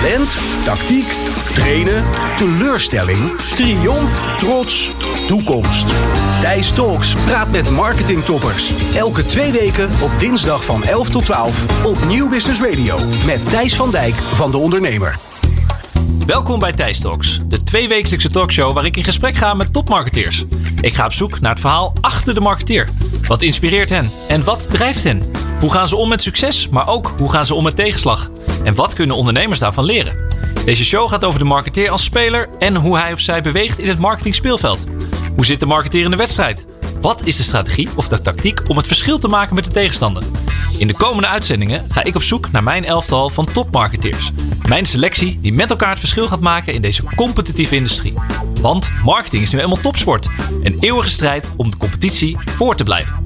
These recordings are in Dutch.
Talent, tactiek, trainen, teleurstelling, triomf, trots, toekomst. Thijs Talks praat met marketingtoppers. Elke twee weken op dinsdag van 11 tot 12 op Nieuw Business Radio. Met Thijs van Dijk van De Ondernemer. Welkom bij Thijs Talks, de tweewekelijkse talkshow waar ik in gesprek ga met topmarketeers. Ik ga op zoek naar het verhaal achter de marketeer. Wat inspireert hen en wat drijft hen? Hoe gaan ze om met succes, maar ook hoe gaan ze om met tegenslag? En wat kunnen ondernemers daarvan leren? Deze show gaat over de marketeer als speler en hoe hij of zij beweegt in het marketingspeelveld. Hoe zit de marketeer in de wedstrijd? Wat is de strategie of de tactiek om het verschil te maken met de tegenstander? In de komende uitzendingen ga ik op zoek naar mijn elftal van topmarketeers. Mijn selectie die met elkaar het verschil gaat maken in deze competitieve industrie. Want marketing is nu eenmaal topsport. Een eeuwige strijd om de competitie voor te blijven.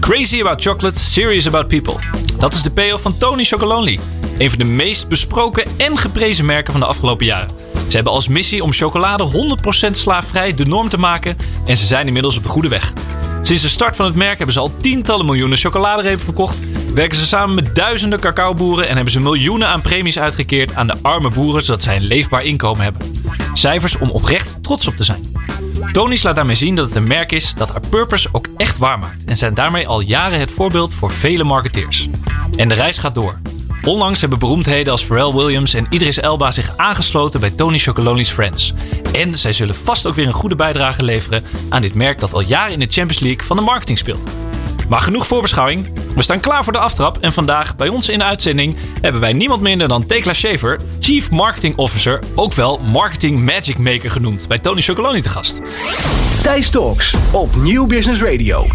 Crazy about chocolate, serious about people. Dat is de payoff van Tony Chocolonely. Een van de meest besproken en geprezen merken van de afgelopen jaren. Ze hebben als missie om chocolade 100% slaafvrij de norm te maken en ze zijn inmiddels op de goede weg. Sinds de start van het merk hebben ze al tientallen miljoenen chocoladerepen verkocht, werken ze samen met duizenden cacaoboeren en hebben ze miljoenen aan premies uitgekeerd aan de arme boeren zodat zij een leefbaar inkomen hebben. Cijfers om oprecht trots op te zijn. Tony's laat daarmee zien dat het een merk is dat haar purpose ook echt waarmaakt en zijn daarmee al jaren het voorbeeld voor vele marketeers. En de reis gaat door. Onlangs hebben beroemdheden als Pharrell Williams en Idris Elba zich aangesloten bij Tony Chocolonely's Friends. En zij zullen vast ook weer een goede bijdrage leveren aan dit merk dat al jaren in de Champions League van de marketing speelt. Maar genoeg voorbeschouwing. We staan klaar voor de aftrap en vandaag bij ons in de uitzending hebben wij niemand minder dan Tekla Shaver, Chief Marketing Officer, ook wel Marketing Magic Maker genoemd, bij Tony Chocolonely te gast. Thijs Talks op Nieuw Business Radio.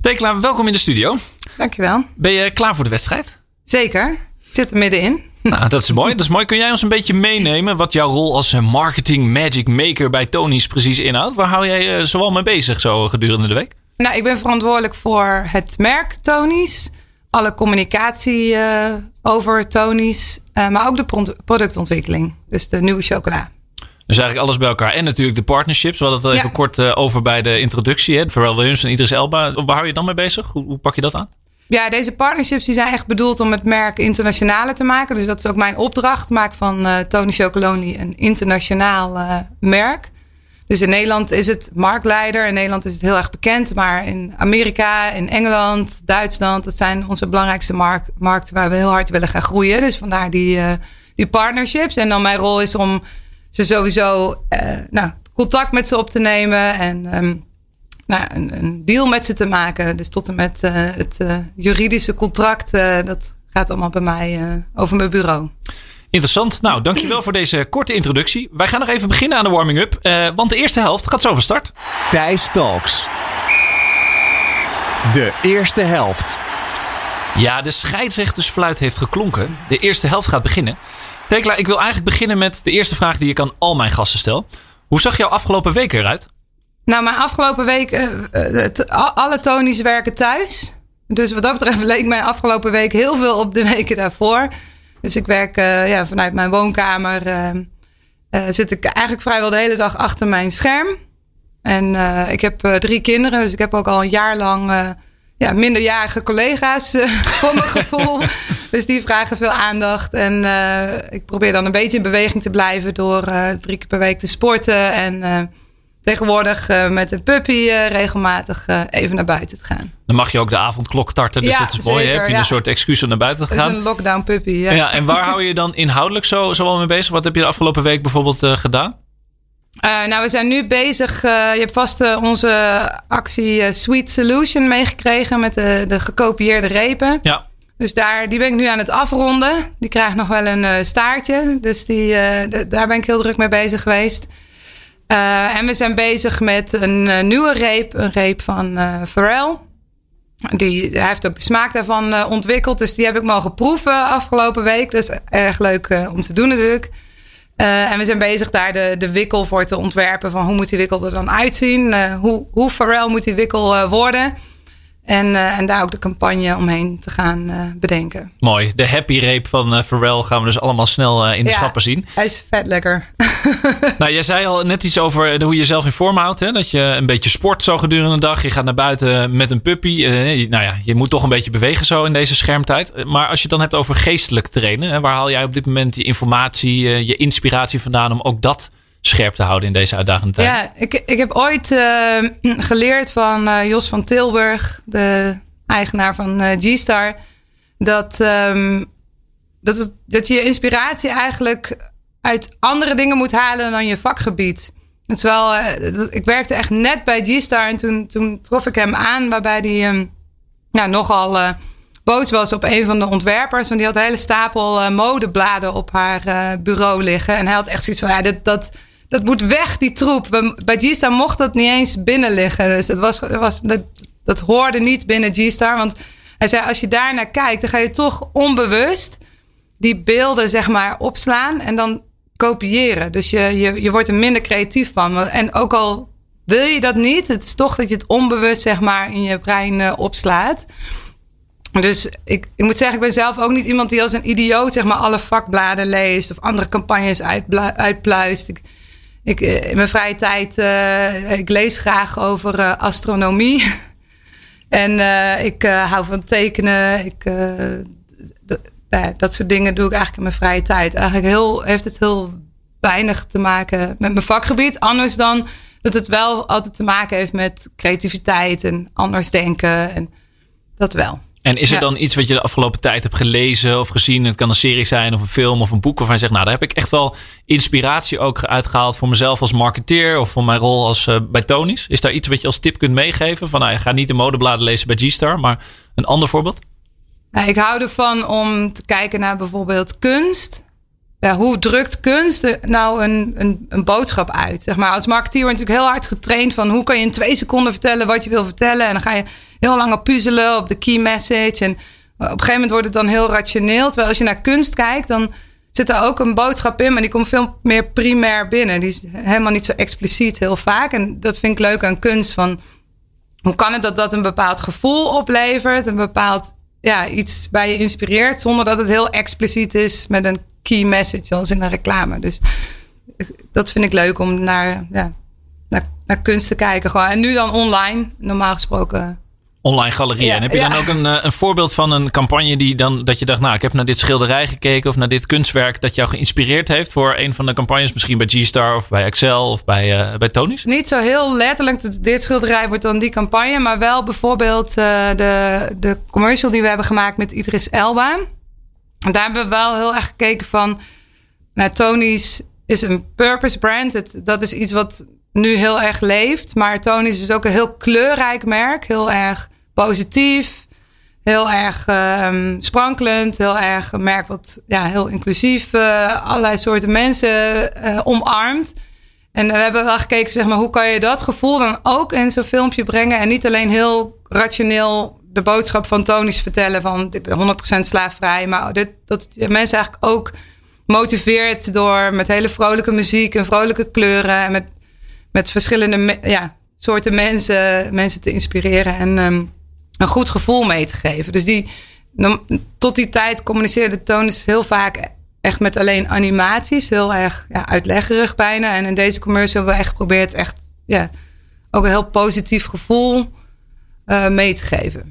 Tekla, welkom in de studio. Dankjewel. Ben je klaar voor de wedstrijd? Zeker. Ik zit er middenin. Nou, dat is mooi. Dat is mooi. Kun jij ons een beetje meenemen wat jouw rol als eh, marketing magic maker bij Tony's precies inhoudt? Waar hou jij uh, zoal mee bezig zo gedurende de week? Nou, ik ben verantwoordelijk voor het merk Tony's. Alle communicatie uh, over Tony's. maar ook de productontwikkeling. Dus de nieuwe chocola. Dus eigenlijk alles bij elkaar. En natuurlijk de partnerships. We hadden het even kort over bij de introductie. Hè? Pharrell Williams en Idris Elba. Waar hou je dan mee bezig? Hoe, hoe pak je dat aan? Ja, deze partnerships die zijn echt bedoeld om het merk internationaler te maken. Dus dat is ook mijn opdracht. Maak van uh, Tony Chocolonely een internationaal uh, merk. Dus in Nederland is het marktleider. In Nederland is het heel erg bekend. Maar in Amerika, in Engeland, Duitsland... dat zijn onze belangrijkste mark markten waar we heel hard willen gaan groeien. Dus vandaar die, uh, die partnerships. En dan mijn rol is om ze sowieso nou, contact met ze op te nemen... en um, nou, een, een, deal met ze te maken. Dus tot en met uh, het uh, juridische contract. Uh, dat gaat allemaal bij mij over mijn bureau. Interessant. Nou, dankjewel voor deze korte introductie. Wij gaan nog even beginnen aan de warming-up. want de eerste helft gaat zo van start. Thijs Talks. De eerste helft. Ja, de scheidsrechtersfluit heeft geklonken. De eerste helft gaat beginnen. Tekla, ik wil eigenlijk beginnen met de eerste vraag die ik aan al mijn gasten stel. Hoe zag jouw afgelopen week eruit? Nou, mijn afgelopen week, uh, alle Tony's werken thuis. Dus wat dat betreft leek mijn afgelopen week heel veel op de weken daarvoor. Dus ik werk uh, ja, vanuit mijn woonkamer. Uh, zit ik eigenlijk vrijwel de hele dag achter mijn scherm. En ik heb drie kinderen, dus ik heb ook al een jaar lang ja, minderjarige collega's voor mijn gevoel. dus die vragen veel aandacht. En ik probeer dan een beetje in beweging te blijven door drie keer per week te sporten. En tegenwoordig uh, met een puppy uh, regelmatig uh, even naar buiten te gaan. Dan mag je ook de avondklok tarten, dus ja, dat is mooi. Zeker, Heb je ja. een soort excuus om naar buiten te gaan? Dat is een lockdown puppy, ja. ja. En waar hou je dan inhoudelijk zo, zo wel mee bezig? Wat heb je de afgelopen week bijvoorbeeld gedaan? nou, we zijn nu bezig. je hebt vast onze actie Sweet Solution meegekregen met de, de gekopieerde repen. Ja. Dus daar, die ben ik nu aan het afronden. Die krijgt nog wel een staartje. Dus die, daar ben ik heel druk mee bezig geweest. Uh, en we zijn bezig met een uh, nieuwe reep, een reep van uh, Pharrell. Die, hij heeft ook de smaak daarvan ontwikkeld, dus die heb ik mogen proeven afgelopen week. Dat is erg leuk om te doen natuurlijk. en we zijn bezig daar de, de wikkel voor te ontwerpen van hoe moet die wikkel er dan uitzien? hoe, hoe Pharrell moet die wikkel worden? En, eh, en daar ook de campagne omheen te gaan uh, bedenken. Mooi. De happy rape van uh, Pharrell gaan we dus allemaal snel in de ja, schappen zien. Hij is vet lekker. nou, jij zei al net iets over hoe je jezelf in vorm houdt. Hè? Dat je een beetje sport zo gedurende de dag. Je gaat naar buiten met een puppy. nou ja, je moet toch een beetje bewegen zo in deze schermtijd. Maar als je het dan hebt over geestelijk trainen. Hè, waar haal jij op dit moment je informatie, je inspiratie vandaan om ook dat scherp te houden in deze uitdagende tijd? Ja, ik, ik heb ooit uh, geleerd van uh, Jos van Tilburg, de eigenaar van uh, G-Star, dat, um, dat, het, dat je inspiratie eigenlijk uit andere dingen moet halen dan je vakgebied. Terwijl, ik werkte echt net bij G-Star en toen, toen trof ik hem aan, waarbij hij um, nou, nogal boos was op een van de ontwerpers. Want die had een hele stapel modebladen op haar bureau liggen. En hij had echt zoiets van, ja, dat, dat moet weg, die troep. Bij G-Star mocht dat niet eens binnen liggen. Dus het was, was, dat, dat hoorde niet binnen G-Star. Want hij zei, als je daar naar kijkt, dan ga je toch onbewust die beelden zeg maar opslaan en dan kopiëren. Dus je, je, je wordt er minder creatief van. En ook al wil je dat niet, het is toch dat je het onbewust zeg maar in je brein uh, opslaat. Dus ik, ik moet zeggen, ik ben zelf ook niet iemand die als een idioot zeg maar alle vakbladen leest of andere campagnes uitpluist. Ik, ik, eh, in mijn vrije tijd, uh, ik lees graag over uh, astronomie. en ik hou van tekenen. Ik, dat soort dingen doe ik eigenlijk in mijn vrije tijd. Eigenlijk heel, heeft het heel weinig te maken met mijn vakgebied. Anders dan dat het wel altijd te maken heeft met creativiteit en anders denken. En dat wel. En is er dan iets wat je de afgelopen tijd hebt gelezen of gezien? Het kan een serie zijn of een film of een boek waarvan je zegt, nou daar heb ik echt wel inspiratie ook uitgehaald voor mezelf als marketeer of voor mijn rol als uh, bij Tony's. Is daar iets wat je als tip kunt meegeven? Van nou, ga niet de modebladen lezen bij G-Star, maar een ander voorbeeld? Nou, ik hou ervan om te kijken naar bijvoorbeeld kunst. Ja, hoe drukt kunst nou een, een, een, boodschap uit? Zeg maar, als marketeer word je natuurlijk heel hard getraind van hoe kan je in twee seconden vertellen wat je wil vertellen. En dan ga je heel lang op puzzelen op de key message. En op een gegeven moment wordt het dan heel rationeel. Terwijl als je naar kunst kijkt, dan zit er ook een boodschap in, maar die komt veel meer primair binnen. Die is helemaal niet zo expliciet heel vaak. En dat vind ik leuk aan kunst. Van, hoe kan het dat dat een bepaald gevoel oplevert, een bepaald ja, iets bij je inspireert, zonder dat het heel expliciet is met een key message, zoals in een reclame. Dus dat vind ik leuk om naar, ja, naar, naar kunst te kijken. Gewoon. En nu dan online, normaal gesproken online galerieën. en heb je dan ook een, eh, een voorbeeld van een campagne die dan dat je dacht, nou, ik heb naar dit schilderij gekeken of naar dit kunstwerk dat jou geïnspireerd heeft voor een van de campagnes, misschien bij G-Star of bij Excel of bij, uh, bij Tony's? Niet zo heel letterlijk, dit schilderij wordt dan die campagne, maar wel bijvoorbeeld uh, de, de commercial die we hebben gemaakt met Idris Elba. Daar hebben we wel heel erg gekeken van, nou, Tony's is een purpose brand. Dat is iets wat nu heel erg leeft. Maar Tony's is ook een heel kleurrijk merk. Heel erg positief. Heel erg um, sprankelend. Heel erg een merk wat ja, heel inclusief uh, allerlei soorten mensen uh, omarmt. En we hebben wel gekeken, zeg maar, hoe kan je dat gevoel dan ook in zo'n filmpje brengen. En niet alleen heel rationeel de boodschap van Tony's vertellen van 100% slaafvrij. Maar dit, dat mensen eigenlijk ook motiveert door met hele vrolijke muziek en vrolijke kleuren. En met met verschillende ja, soorten mensen, mensen te inspireren en um, een goed gevoel mee te geven. Dus die, tot die tijd communiceerde Tonis heel vaak echt met alleen animaties. Heel erg ja, uitleggerig bijna. En in deze commercial hebben we echt geprobeerd echt ja, ook een heel positief gevoel mee te geven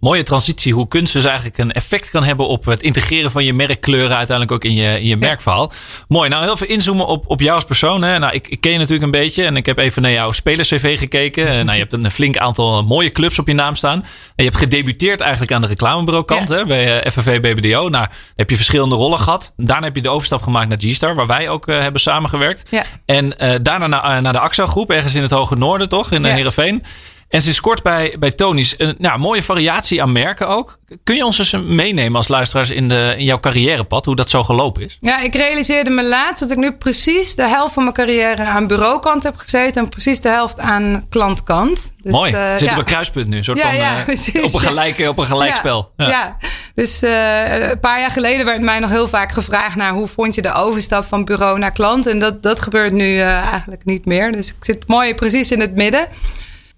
mooie transitie hoe kunst dus eigenlijk een effect kan hebben op het integreren van je merkkleuren uiteindelijk ook in je, in je merkverhaal. Mooi. Nou, heel veel inzoomen op, op jou als persoon. Hè. Nou, ik, ik ken je natuurlijk een beetje en ik heb even naar jouw spelercv gekeken. Mhm. nou, je hebt een flink aantal mooie clubs op je naam staan. En je hebt gedebuteerd eigenlijk aan de reclamebureau hè, bij uh, FNV BBDO. Nou, heb je verschillende rollen gehad. Daarna heb je de overstap gemaakt naar G-Star, waar wij ook uh, hebben samengewerkt. Ja. En uh, daarna naar, naar de AXA groep, ergens in het Hoge Noorden toch, in ja. Heerenveen. En sinds kort bij, bij Tony's. Een nou, mooie variatie aan merken ook. Kun je ons eens meenemen als luisteraars in, de, in jouw carrièrepad? Hoe dat zo gelopen is? Ja, ik realiseerde me laatst dat ik nu precies de helft van mijn carrière aan bureaukant heb gezeten. En precies de helft aan klantkant. Dus, Mooi. Uh, Zit ja. op een kruispunt nu. Een soort ja, van, ja, uh, op een gelijk, op een gelijk spel. Ja, dus uh, een paar jaar geleden werd mij nog heel vaak gevraagd naar hoe vond je de overstap van bureau naar klant. En dat, dat gebeurt nu eigenlijk niet meer. Dus ik zit mooi precies in het midden.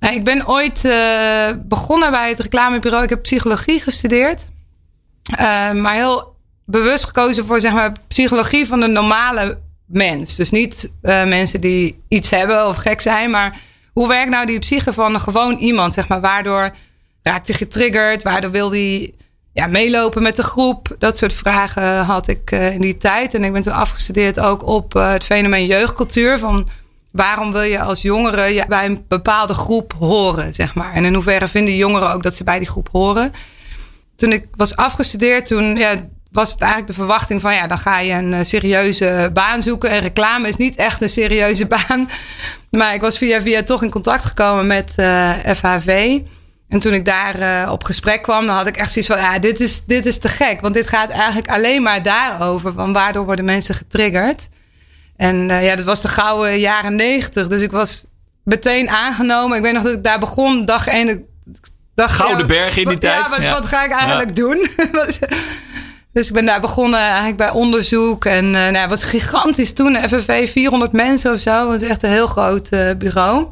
Nou, ik ben ooit uh, begonnen bij het reclamebureau. Ik heb psychologie gestudeerd. Uh, maar heel bewust gekozen voor zeg maar, psychologie van de normale mens. Dus niet uh, mensen die iets hebben of gek zijn. Maar hoe werkt nou die psyche van gewoon iemand? Zeg maar, waardoor raakt hij getriggerd? Waardoor wil hij ja, meelopen met de groep? Dat soort vragen had ik in die tijd. En ik ben toen afgestudeerd ook op het fenomeen jeugdcultuur. Van waarom wil je als jongere bij een bepaalde groep horen, zeg maar? En in hoeverre vinden jongeren ook dat ze bij die groep horen? Toen ik was afgestudeerd, toen ja, was het eigenlijk de verwachting van ja, dan ga je een eh, serieuze baan zoeken. En reclame is niet echt een serieuze baan. Maar ik was via via toch in contact gekomen met eh, FHV. En toen ik daar uh, op gesprek kwam, dan had ik echt zoiets van: ja, dit is, dit is te gek. Want dit gaat eigenlijk alleen maar daarover: van waardoor worden mensen getriggerd. En uh, ja, dat was de gouden jaren negentig. Dus ik was meteen aangenomen. Ik weet nog dat ik daar begon, dag één. Dacht, Gouden berg in die tijd. Ja, wat, wat ga ik eigenlijk doen? dus ik ben daar begonnen eigenlijk bij onderzoek. En uh, nou, het was gigantisch toen. FNV, 400 mensen of zo. Het was echt een heel groot uh, bureau.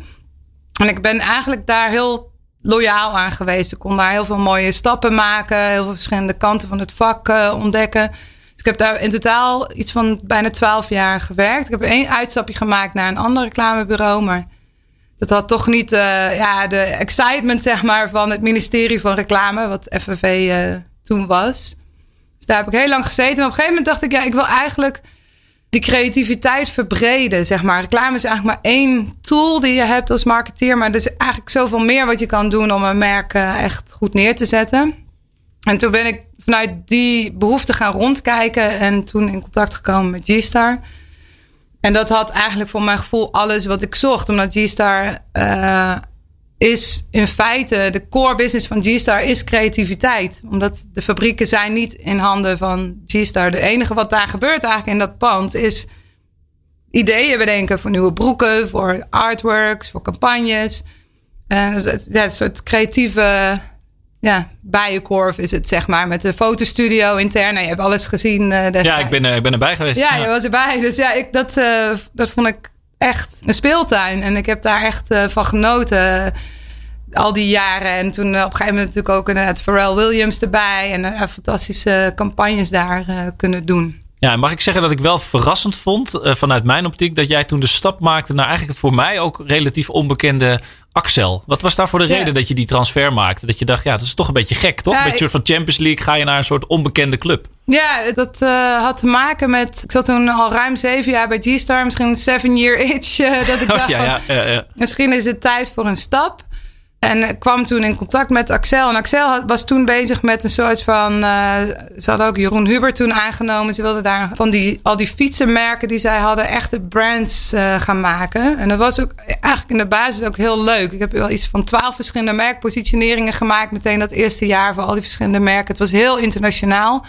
En ik ben eigenlijk daar heel loyaal aan geweest. Ik kon daar heel veel mooie stappen maken. Heel veel verschillende kanten van het vak ontdekken. Ik heb daar in totaal iets van bijna twaalf jaar gewerkt. Ik heb één uitstapje gemaakt naar een ander reclamebureau. Maar dat had toch niet uh, ja, de excitement zeg maar, van het ministerie van Reclame, wat FNV eh, toen was. Dus daar heb ik heel lang gezeten. En op een gegeven moment dacht ik, ja, ik wil eigenlijk die creativiteit verbreden. Zeg maar. Reclame is eigenlijk maar één tool die je hebt als marketeer. Maar er is eigenlijk zoveel meer wat je kan doen om een merk uh, echt goed neer te zetten. En toen ben ik vanuit die behoefte gaan rondkijken en toen in contact gekomen met G-Star. En dat had eigenlijk voor mijn gevoel alles wat ik zocht. Omdat G-Star uh, is in feite de core business van G-Star is creativiteit. Omdat de fabrieken zijn niet in handen van G-Star. De enige wat daar gebeurt eigenlijk in dat pand is ideeën bedenken voor nieuwe broeken, voor artworks, voor campagnes. En ja, een soort creatieve ja, Bijenkorf is het, zeg maar. Met de fotostudio intern. Nou, je hebt alles gezien uh, Ja, ik ben, ik ben erbij geweest. Ja, je was erbij. Dus ja, ik, dat, uh, dat vond ik echt een speeltuin. En ik heb daar echt uh, van genoten al die jaren. En toen op een gegeven moment natuurlijk ook het Pharrell Williams erbij. En fantastische campagnes daar kunnen doen. Ja, mag ik zeggen dat ik wel verrassend vond vanuit mijn optiek dat jij toen de stap maakte naar eigenlijk het voor mij ook relatief onbekende Axel. Wat was daar voor de reden dat je die transfer maakte? Dat je dacht, ja, dat is toch een beetje gek, toch? Ja, een soort van Champions League ga je naar een soort onbekende club. Ja, dat uh, had te maken met... Ik zat toen al ruim zeven jaar bij G-Star. Misschien seven year itch. Uh, dat ik oh, dacht, ja, ja, misschien is het tijd voor een stap. En kwam toen in contact met Axel. En Axel was toen bezig met een soort van. Uh, ze hadden ook Jeroen Hubert toen aangenomen. Ze wilden daar van die, al die fietsenmerken die zij hadden, echte brands uh, gaan maken. En dat was ook eigenlijk in de basis ook heel leuk. Ik heb wel iets van twaalf verschillende merkpositioneringen gemaakt. Meteen dat eerste jaar voor al die verschillende merken. Het was heel internationaal.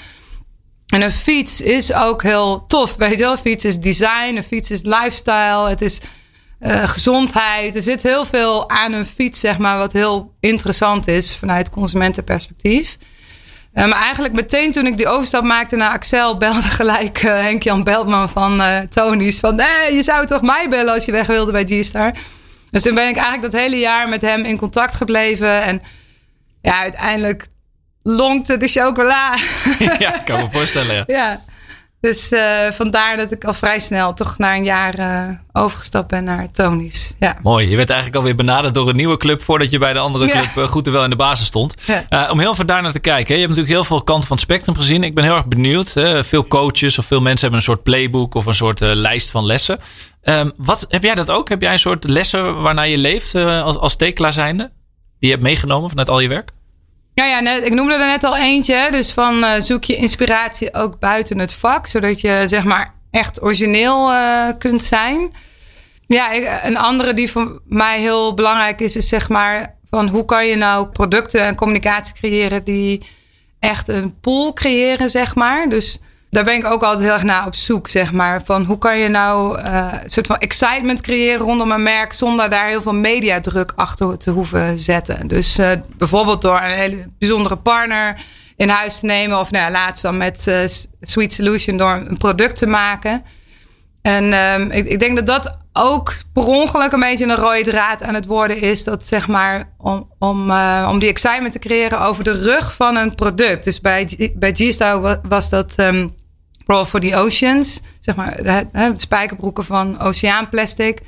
En een fiets is ook heel tof. Weet je wel, een fiets is design, een fiets is lifestyle. Het is uh, gezondheid. Er zit heel veel aan een fiets, zeg maar, wat heel interessant is vanuit consumentenperspectief. Uh, maar eigenlijk meteen toen ik die overstap maakte naar Axel, belde gelijk uh, Henk-Jan Beltman van Tony's. Van, nee, je zou toch mij bellen als je weg wilde bij G-Star. Dus toen ben ik eigenlijk dat hele jaar met hem in contact gebleven. En ja, uiteindelijk lonkte de chocola. ja, ik kan me voorstellen. Ja. ja. Dus uh, vandaar dat ik al vrij snel toch na een jaar uh, overgestapt ben naar Tony's. Ja. Mooi. Je werd eigenlijk alweer benaderd door een nieuwe club voordat je bij de andere club ja. uh, goed en wel in de basis stond. Ja. om heel veel daar naar te kijken. Hè. Je hebt natuurlijk heel veel kanten van het spectrum gezien. Ik ben heel erg benieuwd. Hè. Veel coaches of veel mensen hebben een soort playbook of een soort lijst van lessen. Um, wat, heb jij dat ook? Heb jij een soort lessen waarnaar je leeft als, als tekla zijnde? Die je hebt meegenomen vanuit al je werk? Ja, ja net, ik noemde er net al eentje. Dus van uh, zoek je inspiratie ook buiten het vak. Zodat je zeg maar echt origineel uh, kunt zijn. Ja, een andere die voor mij heel belangrijk is, is zeg maar van hoe kan je nou producten en communicatie creëren die echt een pool creëren, zeg maar. Dus daar ben ik ook altijd heel erg naar op zoek, zeg maar. Van hoe kan je nou uh, een soort van excitement creëren rondom een merk zonder daar heel veel mediadruk achter te hoeven zetten. Dus uh, bijvoorbeeld door een hele bijzondere partner in huis te nemen, of nou ja, laatst dan met uh, Sweet Solution door een product te maken. En ehm, ik, ik, denk dat dat ook per ongeluk een beetje een rode draad aan het worden is. Dat zeg maar om, om, om die excitement te creëren over de rug van een product. Dus bij, bij G-Style was dat um, Roll for the Oceans. Zeg maar de, de spijkerbroeken van oceaanplastic.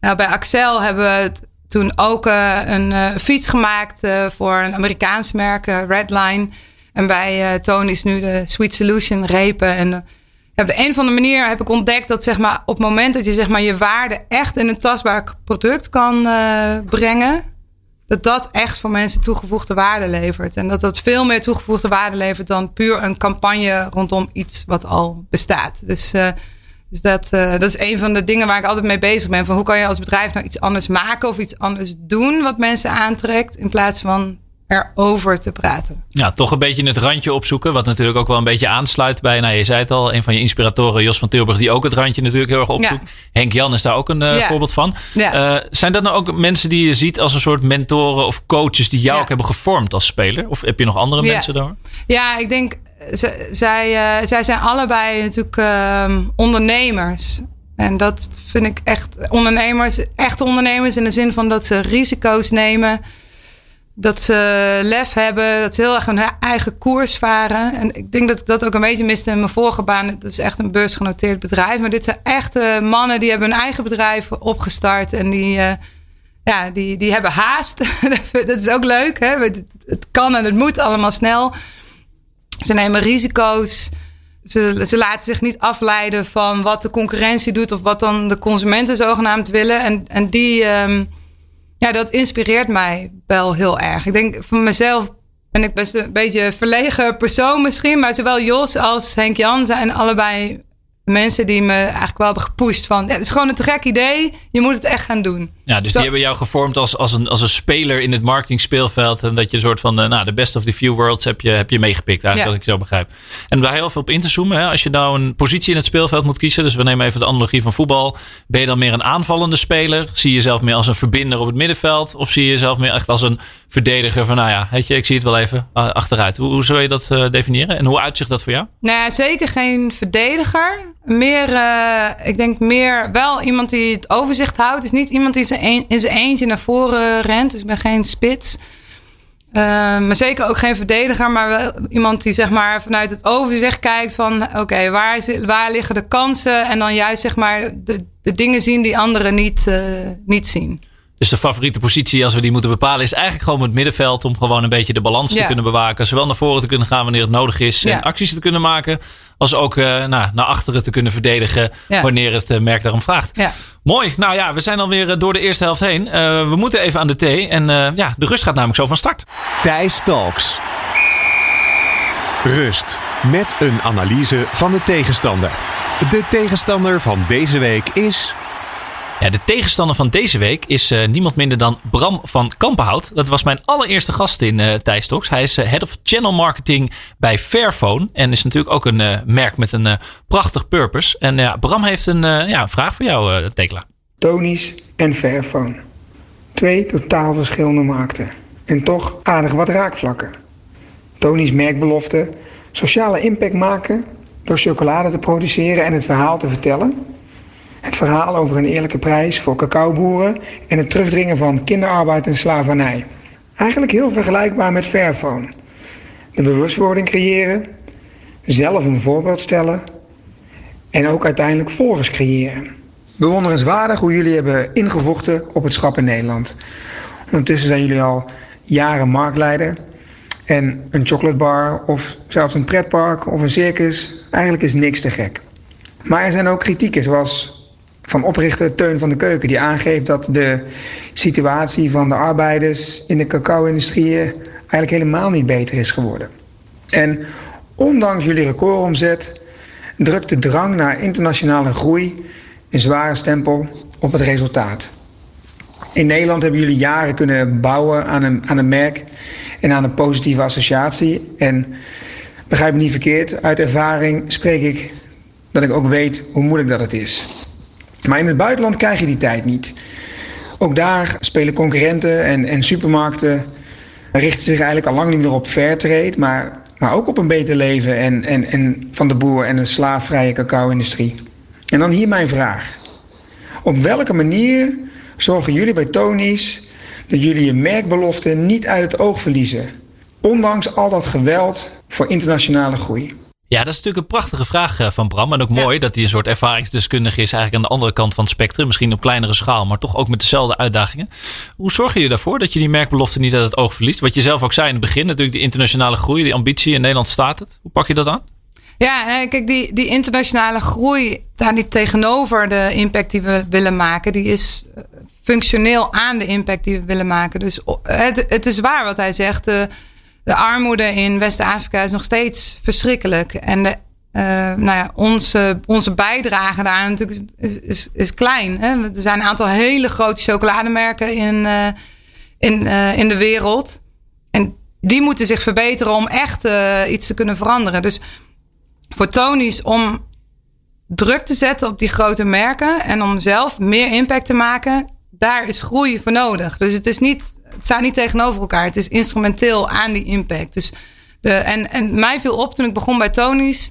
Nou, bij Axel hebben we toen ook uh, een uh, fiets gemaakt uh, voor een Amerikaans merk, Redline. En bij Tony is nu de Sweet Solution repen. En de een of andere manier heb ik ontdekt dat zeg maar, op het moment dat je zeg maar, je waarde echt in een tastbaar product kan brengen, dat dat echt voor mensen toegevoegde waarde levert. En dat dat veel meer toegevoegde waarde levert dan puur een campagne rondom iets wat al bestaat. Dus dus dat, uh, dat is een van de dingen waar ik altijd mee bezig ben. Van hoe kan je als bedrijf nou iets anders maken of iets anders doen wat mensen aantrekt. In plaats van erover te praten. Ja, toch een beetje het randje opzoeken. Wat natuurlijk ook wel een beetje aansluit bij, nou je zei het al, een van je inspiratoren, Jos van Tilburg, die ook het randje natuurlijk heel erg opzoekt. Henk Jan is daar ook een uh, ja. voorbeeld van. Ja. Uh, zijn dat nou ook mensen die je ziet als een soort mentoren of coaches die jou ook hebben gevormd als speler? Of heb je nog andere mensen daar? Ja, ik denk zij, uh, zij zijn allebei natuurlijk uh, ondernemers. En dat vind ik echt ondernemers, echt ondernemers in de zin van dat ze risico's nemen. Dat ze lef hebben, dat ze heel erg hun eigen koers varen. En ik denk dat ik dat ook een beetje miste in mijn vorige baan. Het is echt een beursgenoteerd bedrijf. Maar dit zijn echte mannen die hebben hun eigen bedrijf opgestart. En die, uh, ja, die, die hebben haast. dat is ook leuk. Hè? Het kan en het moet allemaal snel. Ze nemen risico's. Ze, ze laten zich niet afleiden van wat de concurrentie doet of wat dan de consumenten zogenaamd willen. En, en die, um, ja, dat inspireert mij wel heel erg. Ik denk van mezelf ben ik best een beetje een verlegen persoon misschien. Maar zowel Jos als Henk Jan zijn allebei mensen die me eigenlijk wel hebben gepusht van... Ja, het is gewoon een te gek idee, je moet het echt gaan doen. Ja, dus die hebben jou gevormd als, als, een, als een speler in het marketing speelveld. En dat je een soort van, uh, nou, de best of the few worlds heb je, heb je meegepikt eigenlijk, ja. als ik zo begrijp. En om daar heel veel op in te zoomen, hè, als je nou een positie in het speelveld moet kiezen. Dus we nemen even de analogie van voetbal. Ben je dan meer een aanvallende speler? Zie je jezelf meer als een verbinder op het middenveld? Of zie je jezelf meer echt als een verdediger van, nou ja, weet je, ik zie het wel even achteruit. Hoe, hoe zou je dat uh, definiëren? En hoe uitzicht dat voor jou? Nou ja, zeker geen verdediger. Meer, uh, ik denk meer wel iemand die het overzicht houdt. is niet iemand die zijn een, in zijn eentje naar voren rent. Dus ik ben geen spits. Uh, maar zeker ook geen verdediger, maar wel iemand die zeg maar vanuit het overzicht kijkt van oké, okay, waar, waar liggen de kansen en dan juist zeg maar de, de dingen zien die anderen niet, uh, niet zien. Dus de favoriete positie, als we die moeten bepalen, is eigenlijk gewoon het middenveld. Om gewoon een beetje de balans te kunnen bewaken. Zowel naar voren te kunnen gaan wanneer het nodig is. En acties te kunnen maken. Als ook uh, nou, naar achteren te kunnen verdedigen wanneer het uh, merk daarom vraagt. Mooi. Nou ja, we zijn alweer door de eerste helft heen. Uh, we moeten even aan de thee. En ja, de rust gaat namelijk zo van start. Thijs Talks. Rust. Met een analyse van de tegenstander. De tegenstander van deze week is... Ja, de tegenstander van deze week is uh, niemand minder dan Bram van Kampenhout. Dat was mijn allereerste gast in uh, Thijs Talks. Hij is uh, Head of Channel Marketing bij Fairphone. En is natuurlijk ook een merk met een prachtig purpose. En Bram heeft een ja, vraag voor jou, Tekla. Tonies en Fairphone. Twee totaal verschillende markten. En toch aardig wat raakvlakken. Tony's merkbelofte, sociale impact maken door chocolade te produceren en het verhaal te vertellen het verhaal over een eerlijke prijs voor cacaoboeren en het terugdringen van kinderarbeid en slavernij. Eigenlijk heel vergelijkbaar met Fairphone. De bewustwording creëren, zelf een voorbeeld stellen en ook uiteindelijk volgers creëren. Bewonderenswaardig hoe jullie hebben ingevochten op het schap in Nederland. Ondertussen zijn jullie al jaren marktleider. En een chocolatebar of zelfs een pretpark of een circus, eigenlijk is niks te gek. Maar er zijn ook kritieken, zoals van oprichter Teun van de Keuken, die aangeeft dat de situatie van de arbeiders in de cacao-industrie eigenlijk helemaal niet beter is geworden. En ondanks jullie recordomzet drukt de drang naar internationale groei een zware stempel op het resultaat. In Nederland hebben jullie jaren kunnen bouwen aan een, aan een merk en aan een positieve associatie. En begrijp me niet verkeerd, uit ervaring spreek ik dat ik ook weet hoe moeilijk dat het is. Maar in het buitenland krijg je die tijd niet. Ook daar spelen concurrenten en, en supermarkten richten zich eigenlijk al lang niet meer op fairtrade, maar, maar ook op een beter leven en, en, en van de boer en een slaafvrije cacao-industrie. En dan hier mijn vraag. Op welke manier zorgen jullie bij Tony's dat jullie je merkbelofte niet uit het oog verliezen? Ondanks al dat geweld voor internationale groei. Ja, dat is natuurlijk een prachtige vraag eh, van Bram. En ook mooi dat hij een soort ervaringsdeskundige is, eigenlijk aan de andere kant van het spectrum. Misschien op kleinere schaal, maar toch ook met dezelfde uitdagingen. Hoe zorg je ervoor dat je die merkbelofte niet uit het oog verliest? Wat je zelf ook zei in het begin, natuurlijk die internationale groei, die ambitie. In Nederland staat het. Hoe pak je dat aan? Ja, kijk, die, die internationale groei, daar niet tegenover de impact die we willen maken, die is eh, functioneel aan de impact die we willen maken. Dus het, het is waar wat hij zegt. De, de armoede in West-Afrika is nog steeds verschrikkelijk. En de, uh, nou ja, onze, onze bijdrage daar natuurlijk is, is, klein. Hè? Er zijn een aantal hele grote chocolademerken in, uh, in, uh, in de wereld. En die moeten zich verbeteren om echt iets te kunnen veranderen. Dus voor Tony's om druk te zetten op die grote merken en om zelf meer impact te maken, daar is groei voor nodig. Dus het is niet, het staat niet tegenover elkaar. Het is instrumenteel aan die impact. Dus de, en, en mij viel op toen ik begon bij Tony's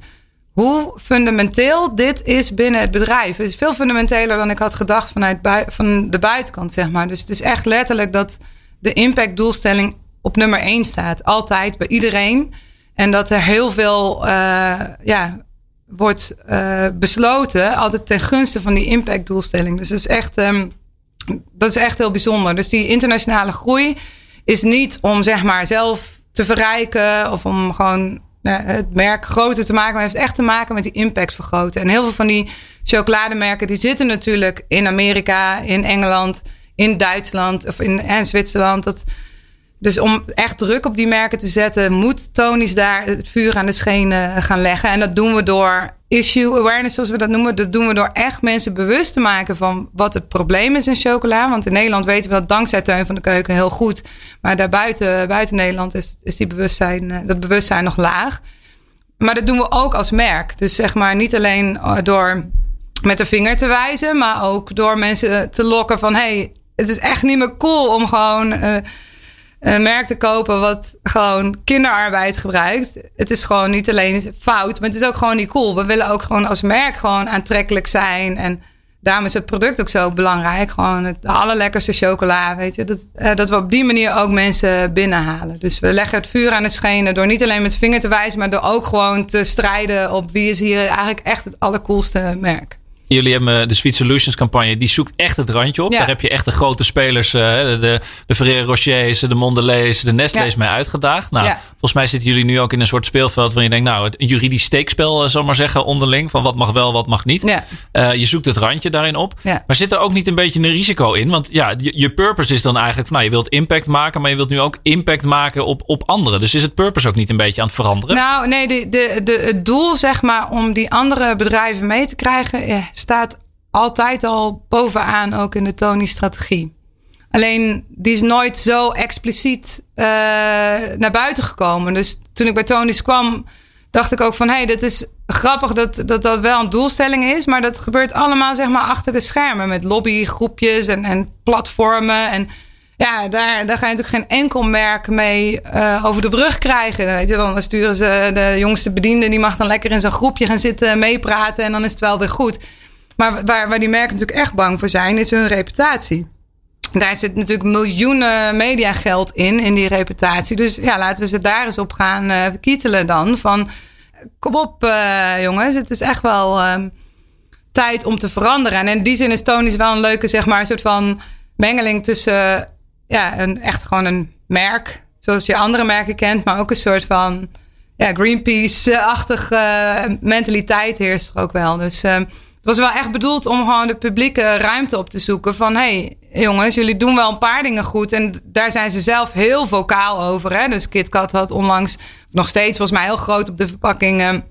hoe fundamenteel dit is binnen het bedrijf. Het is veel fundamenteler dan ik had gedacht vanuit van de buitenkant, zeg maar. Dus het is echt letterlijk dat de impactdoelstelling op nummer één staat. Altijd bij iedereen. En dat er heel veel uh, ja, wordt uh, besloten, altijd ten gunste van die impactdoelstelling. Dus dat is echt, um, dat is echt heel bijzonder. Dus die internationale groei is niet om zeg maar zelf te verrijken of om gewoon uh, het merk groter te maken, maar heeft echt te maken met die impact vergroten. En heel veel van die chocolademerken die zitten natuurlijk in Amerika, in Engeland, in Duitsland of in en Zwitserland. Dat, dus om echt druk op die merken te zetten, moet Tony's daar het vuur aan de schenen gaan leggen. En dat doen we door issue awareness, zoals we dat noemen. Dat doen we door echt mensen bewust te maken van wat het probleem is in chocola. Want in Nederland weten we dat dankzij Teun van de Keuken heel goed. Maar daarbuiten, buiten Nederland, is, is die bewustzijn, eh, dat bewustzijn nog laag. Maar dat doen we ook als merk. Dus zeg maar niet alleen eh, door met de vinger te wijzen, maar ook door mensen te lokken van hey, het is echt niet meer cool om gewoon. Uh, een merk te kopen wat gewoon kinderarbeid gebruikt. Het is gewoon niet alleen fout, maar het is ook gewoon niet cool. We willen ook gewoon als merk gewoon aantrekkelijk zijn. En daarom is het product ook zo belangrijk. Gewoon het allerlekkerste chocola, weet je. Dat, uh, dat we op die manier ook mensen binnenhalen. Dus we leggen het vuur aan de schenen door niet alleen met vinger te wijzen... maar door ook gewoon te strijden op wie is hier eigenlijk echt het allercoolste merk. Jullie hebben de Sweet Solutions campagne. Die zoekt echt het randje op. Daar heb je echt de grote spelers. Uh, de, de Ferrero Rochers, de Mondelez, de Nestlé's ja. mee uitgedaagd. Nou, volgens mij zitten jullie nu ook in een soort speelveld. Waarin je denkt, nou, een juridisch steekspel, uh, zal maar zeggen, onderling. Van wat mag wel, wat mag niet. Uh, je zoekt het randje daarin op. Maar zit er ook niet een beetje een risico in? Want ja, je, je purpose is dan eigenlijk van, nou, je wilt impact maken. Maar je wilt nu ook impact maken op, op anderen. Dus is het purpose ook niet een beetje aan het veranderen? Nou, nee, de, de, de, het doel, zeg maar, om die andere bedrijven mee te krijgen staat altijd al bovenaan ook in de Tony-strategie. Alleen die is nooit zo expliciet uh, naar buiten gekomen. Dus toen ik bij Tony's kwam, dacht ik ook van... hé, hey, dit is grappig dat, dat dat wel een doelstelling is... maar dat gebeurt allemaal zeg maar achter de schermen... met lobbygroepjes en, en platformen en... Ja, daar, daar ga je natuurlijk geen enkel merk mee uh, over de brug krijgen. Weet je, dan sturen ze de jongste bediende, die mag dan lekker in zo'n groepje gaan zitten, meepraten en dan is het wel weer goed. Maar waar, waar die merken natuurlijk echt bang voor zijn, is hun reputatie. Daar zit natuurlijk miljoenen mediageld in, in die reputatie. Dus ja, laten we ze daar eens op gaan uh, kietelen dan. Van, kom op uh, jongens, het is echt wel uh, tijd om te veranderen. En in die zin is Tony's wel een leuke, zeg maar, soort van mengeling tussen ja, een, echt gewoon een merk, zoals je andere merken kent, maar ook een soort van ja, Greenpeace-achtige mentaliteit heerst er ook wel. Dus ehm, was wel echt bedoeld om gewoon de publieke ruimte op te zoeken. Van hey, jongens, jullie doen wel een paar dingen goed. En daar zijn ze zelf heel vocaal over. Hè? Dus KitKat had onlangs, nog steeds volgens mij heel groot op de verpakking,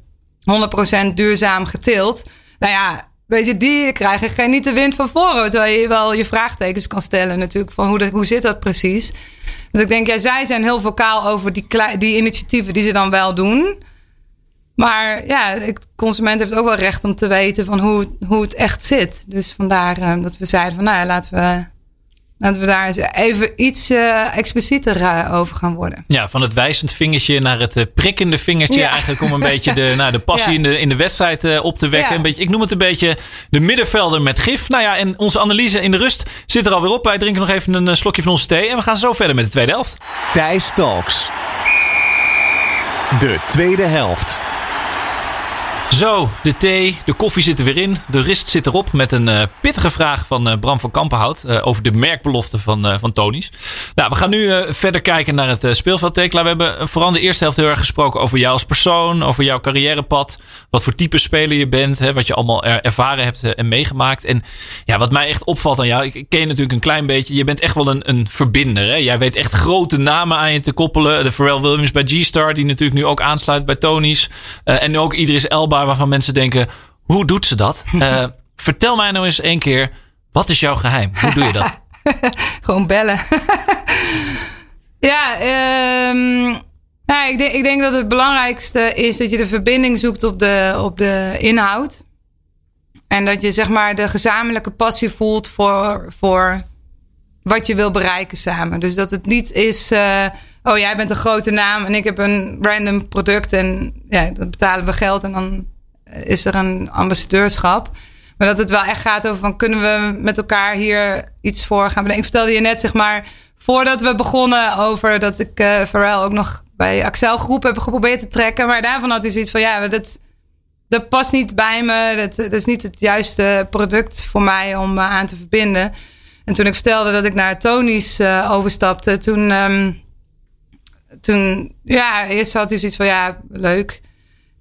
100% duurzaam getild. Nou ja, weet je, die krijgen geen niet de wind van voren. Terwijl je wel je vraagtekens kan stellen natuurlijk. Van hoe, hoe zit dat precies? Dus ik denk, ja, zij zijn heel vocaal over die, die initiatieven die ze dan wel doen. Maar ja, de consument heeft ook wel recht om te weten van hoe, hoe het echt zit. Dus vandaar uh, dat we zeiden van nou ja, laten we Laten we daar eens even iets uh, explicieter uh, over gaan worden. Ja, van het wijzend vingertje naar het uh, prikkende vingertje. Ja. Eigenlijk om een beetje de, nou, de passie ja. in, de, in de wedstrijd op te wekken. Ja. Een beetje, ik noem het een beetje de middenvelder met gif. Nou ja, en onze analyse in de rust zit er alweer op. Wij drinken nog even een slokje van onze thee. En we gaan zo verder met de tweede helft. Thijs Talks. De tweede helft. Zo, de thee, de koffie zit er weer in. De rist zit erop met een uh, pittige vraag van uh, Bram van Kampenhout. Uh, over de merkbelofte van, van Tony's. Nou, we gaan nu verder kijken naar het speelveld. Tekla, we hebben vooral de eerste helft heel erg gesproken over jou als persoon. Over jouw carrièrepad. Wat voor type speler je bent. Hè, wat je allemaal er, ervaren hebt en meegemaakt. En ja, wat mij echt opvalt aan jou. Ik ken je natuurlijk een klein beetje. Je bent echt wel een, een verbinder. Hè? Jij weet echt grote namen aan je te koppelen. De Pharrell Williams bij G-Star. Die natuurlijk nu ook aansluit bij Tony's. en nu ook Idris Elba waarvan mensen denken: hoe doet ze dat? Uh, vertel mij nou eens één keer: wat is jouw geheim? Hoe doe je dat? Gewoon bellen. ja, um, nou, ik, denk, ik denk dat het belangrijkste is dat je de verbinding zoekt op de, op de inhoud. En dat je zeg maar de gezamenlijke passie voelt voor, voor wat je wil bereiken samen. Dus dat het niet is. Uh, oh, jij bent een grote naam en ik heb een random product en ja, dat betalen we geld en dan is er een ambassadeurschap. Maar dat het wel echt gaat over van kunnen we met elkaar hier iets voor gaan. Ik vertelde je net zeg maar voordat we begonnen over dat ik uh, ook nog bij Axel Groep heb geprobeerd te trekken. Maar daarvan had hij zoiets van ja, dat, dat past niet bij me. Dat, dat is niet het juiste product voor mij om aan te verbinden. En toen ik vertelde dat ik naar Tony's uh, overstapte, toen, um, toen ja, eerst had hij zoiets van ja, leuk.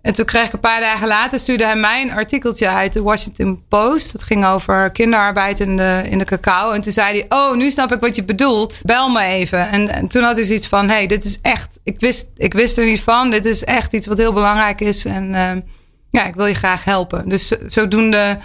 En toen kreeg ik een paar dagen later, stuurde hij mij een artikeltje uit de Washington Post. Dat ging over kinderarbeid in de, in de cacao. En toen zei hij, oh, nu snap ik wat je bedoelt. Bel me even. En, en toen had hij zoiets van, hey, dit is echt... Ik wist, ik wist er niet van. Dit is echt iets wat heel belangrijk is. En uh, ja, ik wil je graag helpen. Dus zodoende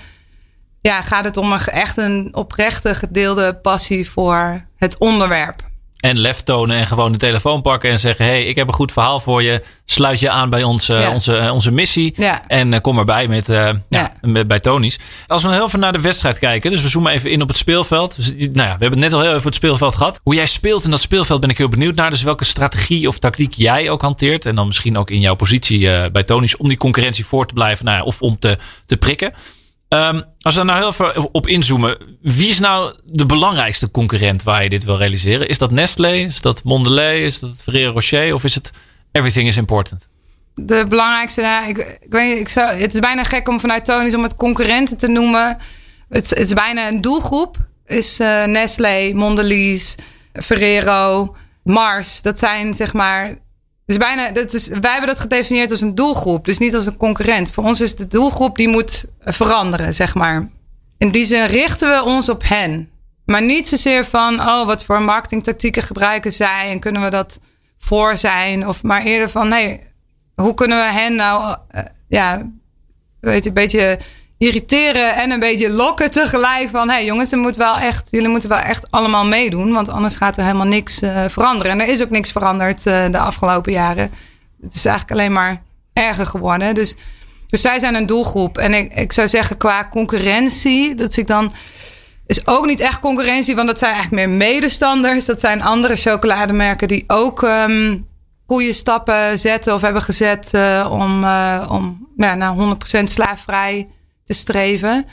ja, gaat het om echt een oprechte gedeelde passie voor het onderwerp. En lef tonen en gewoon de telefoon pakken en zeggen: hey, ik heb een goed verhaal voor je. Sluit je aan bij ons, ja. onze, onze missie. Ja. En uh, kom erbij met, uh, ja. bij Tony's. Als we heel even naar de wedstrijd kijken. Dus we zoomen even in op het speelveld. Dus, nou ja, we hebben het net al heel even het speelveld gehad. Hoe jij speelt in dat speelveld ben ik heel benieuwd naar. Dus welke strategie of tactiek jij ook hanteert. En dan misschien ook in jouw positie bij Tony's. Om die concurrentie voor te blijven. Nou ja, of om te, te prikken. Um, als we nou heel even op inzoomen. Wie is nou de belangrijkste concurrent waar je dit wil realiseren? Is dat Nestlé? Is dat Mondelez? Is dat Ferrero Rocher? Of is het everything is important? De belangrijkste, ja, ik, ik weet niet, ik zou, het is bijna gek om vanuit Tony's om het concurrenten te noemen. Het, het is bijna een doelgroep. Is uh, Nestlé, Mondelez, Ferrero, Mars. Dat zijn zeg maar dus bijna, dat is, wij hebben dat gedefinieerd als een doelgroep, dus niet als een concurrent. Voor ons is de doelgroep die moet veranderen, zeg maar. In die zin richten we ons op hen. Maar niet zozeer van, oh, wat voor marketingtactieken gebruiken zij en kunnen we dat voor zijn? Of maar eerder van, hey, hoe kunnen we hen nou, uh, ja, weet je, een beetje irriteren en een beetje lokken tegelijk van... hé hey jongens, moet wel echt, jullie moeten wel echt allemaal meedoen... want anders gaat er helemaal niks uh, veranderen. En er is ook niks veranderd uh, de afgelopen jaren. Het is eigenlijk alleen maar erger geworden. Dus, dus zij zijn een doelgroep. En ik, ik zou zeggen qua concurrentie... dat ik dan is ook niet echt concurrentie... want dat zijn eigenlijk meer medestanders. Dat zijn andere chocolademerken die ook... Um, goede stappen zetten of hebben gezet uh, om, om ja, naar 100% slaafvrij te streven.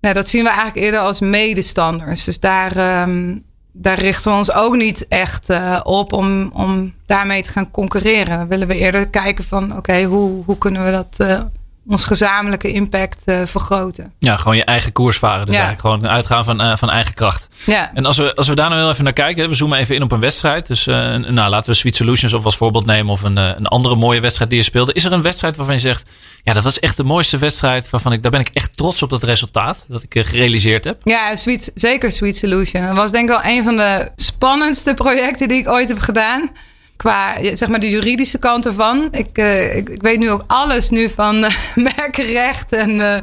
Nou, dat zien we eigenlijk eerder als medestanders. Dus daar, um, daar richten we ons ook niet echt uh, op om, om daarmee te gaan concurreren. Dan willen we eerder kijken van oké, hoe, hoe kunnen we dat uh, ons gezamenlijke impact uh, vergroten. Ja, gewoon je eigen koers varen. Dus ja. eigenlijk gewoon uitgaan van, uh, van eigen kracht. Ja. En als we, als we daar nou heel even naar kijken, we zoomen even in op een wedstrijd. Dus uh, nou, laten we Sweet Solutions of als voorbeeld nemen of een, een andere mooie wedstrijd die je speelde. Is er een wedstrijd waarvan je zegt, ja, dat was echt de mooiste wedstrijd waarvan ik, daar ben ik echt trots op dat resultaat dat ik gerealiseerd heb? Ja, sweet, zeker Sweet Solution. Dat was denk ik wel een van de spannendste projecten die ik ooit heb gedaan qua zeg maar de juridische kant ervan. Ik, uh, ik, ik, weet nu ook alles nu van uh, merkenrecht. En, uh,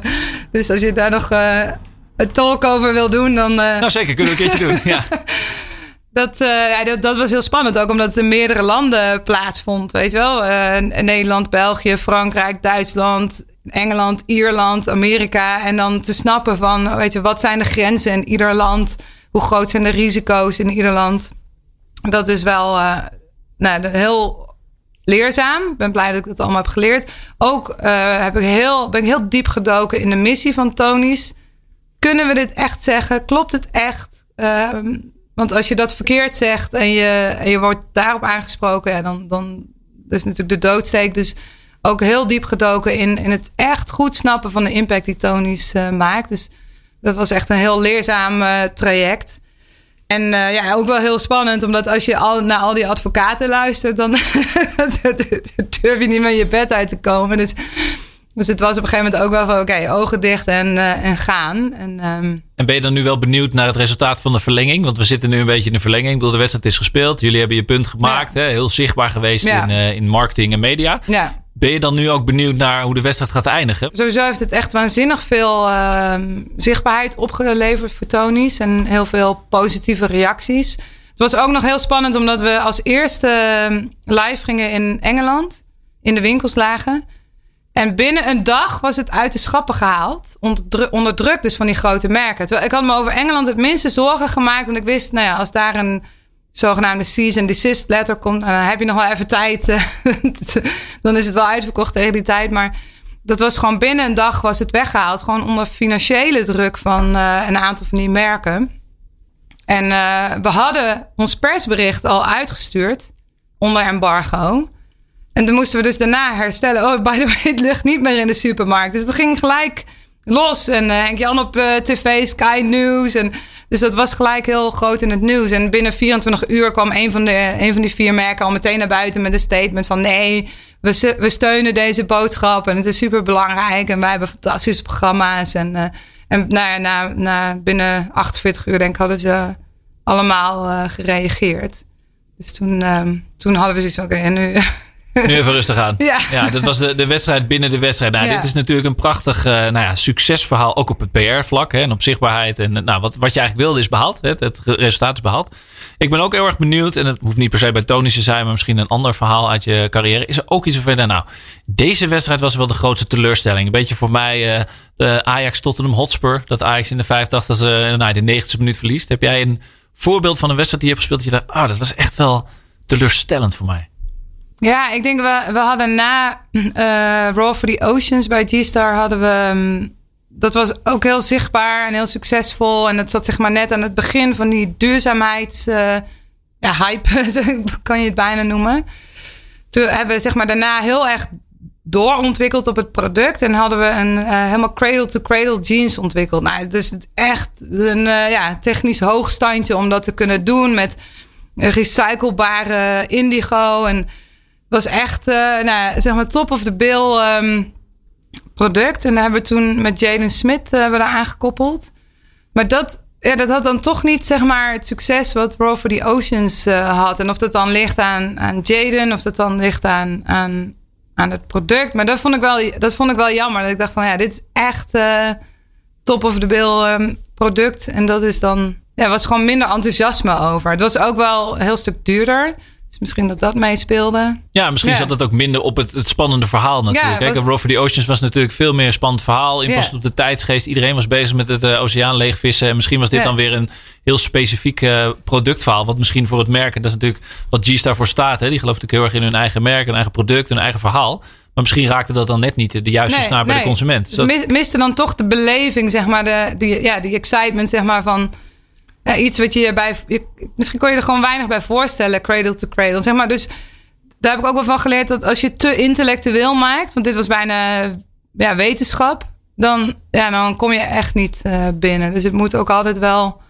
dus als je daar nog een talk over wil doen, dan. nou, zeker, kunnen we een keertje doen. Ja. Dat, ja, dat, dat, was heel spannend ook, omdat het in meerdere landen plaatsvond. Weet je wel? Nederland, België, Frankrijk, Duitsland, Engeland, Ierland, Amerika. En dan te snappen van, weet je, wat zijn de grenzen in ieder land? Hoe groot zijn de risico's in ieder land? Dat is wel nou, heel leerzaam. Ik ben blij dat ik dat allemaal heb geleerd. Ook uh, heb ik heel, ben ik heel diep gedoken in de missie van Tony's. Kunnen we dit echt zeggen? Klopt het echt? Uh, want als je dat verkeerd zegt en je, je wordt daarop aangesproken, ja, dan, dan is natuurlijk de doodsteek. Dus ook heel diep gedoken in, in het echt goed snappen van de impact die Tony's uh, maakt. Dus dat was echt een heel leerzaam uh, traject. En uh, ja, ook wel heel spannend, omdat als je al naar al die advocaten luistert, dan durf je niet meer je bed uit te komen. Dus dus het was op een gegeven moment ook wel van oké, ogen dicht en, uh, en gaan. En, um... en ben je dan nu wel benieuwd naar het resultaat van de verlenging? Want we zitten nu een beetje in de verlenging. Ik bedoel, de wedstrijd is gespeeld. Jullie hebben je punt gemaakt. Ja. Hè? Heel zichtbaar geweest ja. in, uh, in marketing en media. Ja. Ben je dan nu ook benieuwd naar hoe de wedstrijd gaat eindigen? Sowieso heeft het echt waanzinnig veel uh, zichtbaarheid opgeleverd voor Tony's. En heel veel positieve reacties. Het was ook nog heel spannend omdat we als eerste live gingen in Engeland. In de winkels lagen. En binnen een dag was het uit de schappen gehaald. Onder, druk, onder druk dus van die grote merken. Terwijl ik had me over Engeland het minste zorgen gemaakt. Want ik wist, nou ja, als daar een zogenaamde cease and desist letter komt... dan heb je nog wel even tijd. dan is het wel uitverkocht tegen die tijd. Maar dat was gewoon binnen een dag was het weggehaald. Gewoon onder financiële druk van uh, een aantal van die merken. En uh, we hadden ons persbericht al uitgestuurd onder embargo... En toen moesten we dus daarna herstellen. Oh, by the way, het ligt niet meer in de supermarkt. Dus dat ging gelijk los. En uh, Henk Jan op uh, tv, Sky News. En, dus dat was gelijk heel groot in het nieuws. En binnen 24 uur kwam een van, de, een van die vier merken al meteen naar buiten met een statement van nee, we, we steunen deze boodschap en het is super belangrijk. En wij hebben fantastische programma's. En, uh, en nou ja, na, na binnen 48 uur denk ik hadden ze allemaal gereageerd. Dus toen, um, toen hadden we zoiets van oké, en nu Nu even rustig aan. Ja, ja dat was de, de wedstrijd binnen de wedstrijd. Nou, Ja. Dit is natuurlijk een prachtig uh, nou ja, succesverhaal, ook op het PR-vlak en op zichtbaarheid. En nou, wat, wat je eigenlijk wilde is behaald. Hè? Het resultaat is behaald. Ik ben ook heel erg benieuwd, en het hoeft niet per se bij Tony te zijn, maar misschien een ander verhaal uit je carrière. Is er ook iets van, nou, deze wedstrijd was wel de grootste teleurstelling. Een beetje voor mij uh, de Ajax Tottenham Hotspur. Dat Ajax in de 85 uh, nou, de 90 minuut verliest. Heb jij een voorbeeld van een wedstrijd die je hebt gespeeld? Dat je dacht, ah, dat was echt wel teleurstellend voor mij. Ja, ik denk we, we hadden na uh, Raw for the Oceans bij G-Star hadden we... Um, dat was ook heel zichtbaar en heel succesvol. En dat zat zeg maar net aan het begin van die duurzaamheids... Uh, hype, kan je het bijna noemen. Toen hebben we zeg maar daarna heel erg doorontwikkeld op het product. En hadden we een uh, helemaal cradle-to-cradle -cradle jeans ontwikkeld. Nou, het is echt een uh, ja, technisch hoogstandje om dat te kunnen doen met recyclebare indigo en was echt, uh, nou, zeg maar, top of the bill um, product. En daar hebben we toen met Jaden Smith uh, hebben we aangekoppeld. Maar dat, ja, dat had dan toch niet, zeg maar, het succes wat Row for the Oceans uh, had. En of dat dan ligt aan, aan Jaden, of dat dan ligt aan, aan, aan het product. Maar dat vond ik wel, dat vond ik wel jammer. Dat ik dacht van, ja, dit is echt top of the bill um, product. En dat is dan, ja, was gewoon minder enthousiasme over. Het was ook wel een heel stuk duurder. Dus misschien dat dat meespeelde. Ja, misschien ja. zat het ook minder op het, het spannende verhaal natuurlijk. Ja, was... Row for the Oceans was natuurlijk veel meer een spannend verhaal. Ja. op de tijdsgeest. Iedereen was bezig met het uh, oceaan leegvissen. En misschien was dit dan weer een heel specifiek uh, productverhaal. Wat misschien voor het merk, en dat is natuurlijk wat G-Star voor staat. Hè? Die gelooft natuurlijk heel erg in hun eigen merk, hun eigen product, hun eigen verhaal. Maar misschien raakte dat dan net niet de juiste nee, snaar bij nee. de consument. Dus dat miste dan toch de beleving, zeg maar, de, die, ja, die excitement, zeg maar, van... Iets wat je bij. Misschien kon je er gewoon weinig bij voorstellen, cradle to cradle. Zeg maar, dus daar heb ik ook wel van geleerd dat als je te intellectueel maakt, want dit was bijna ja, wetenschap, dan, ja, dan kom je echt niet uh, binnen. Dus het moet ook altijd wel.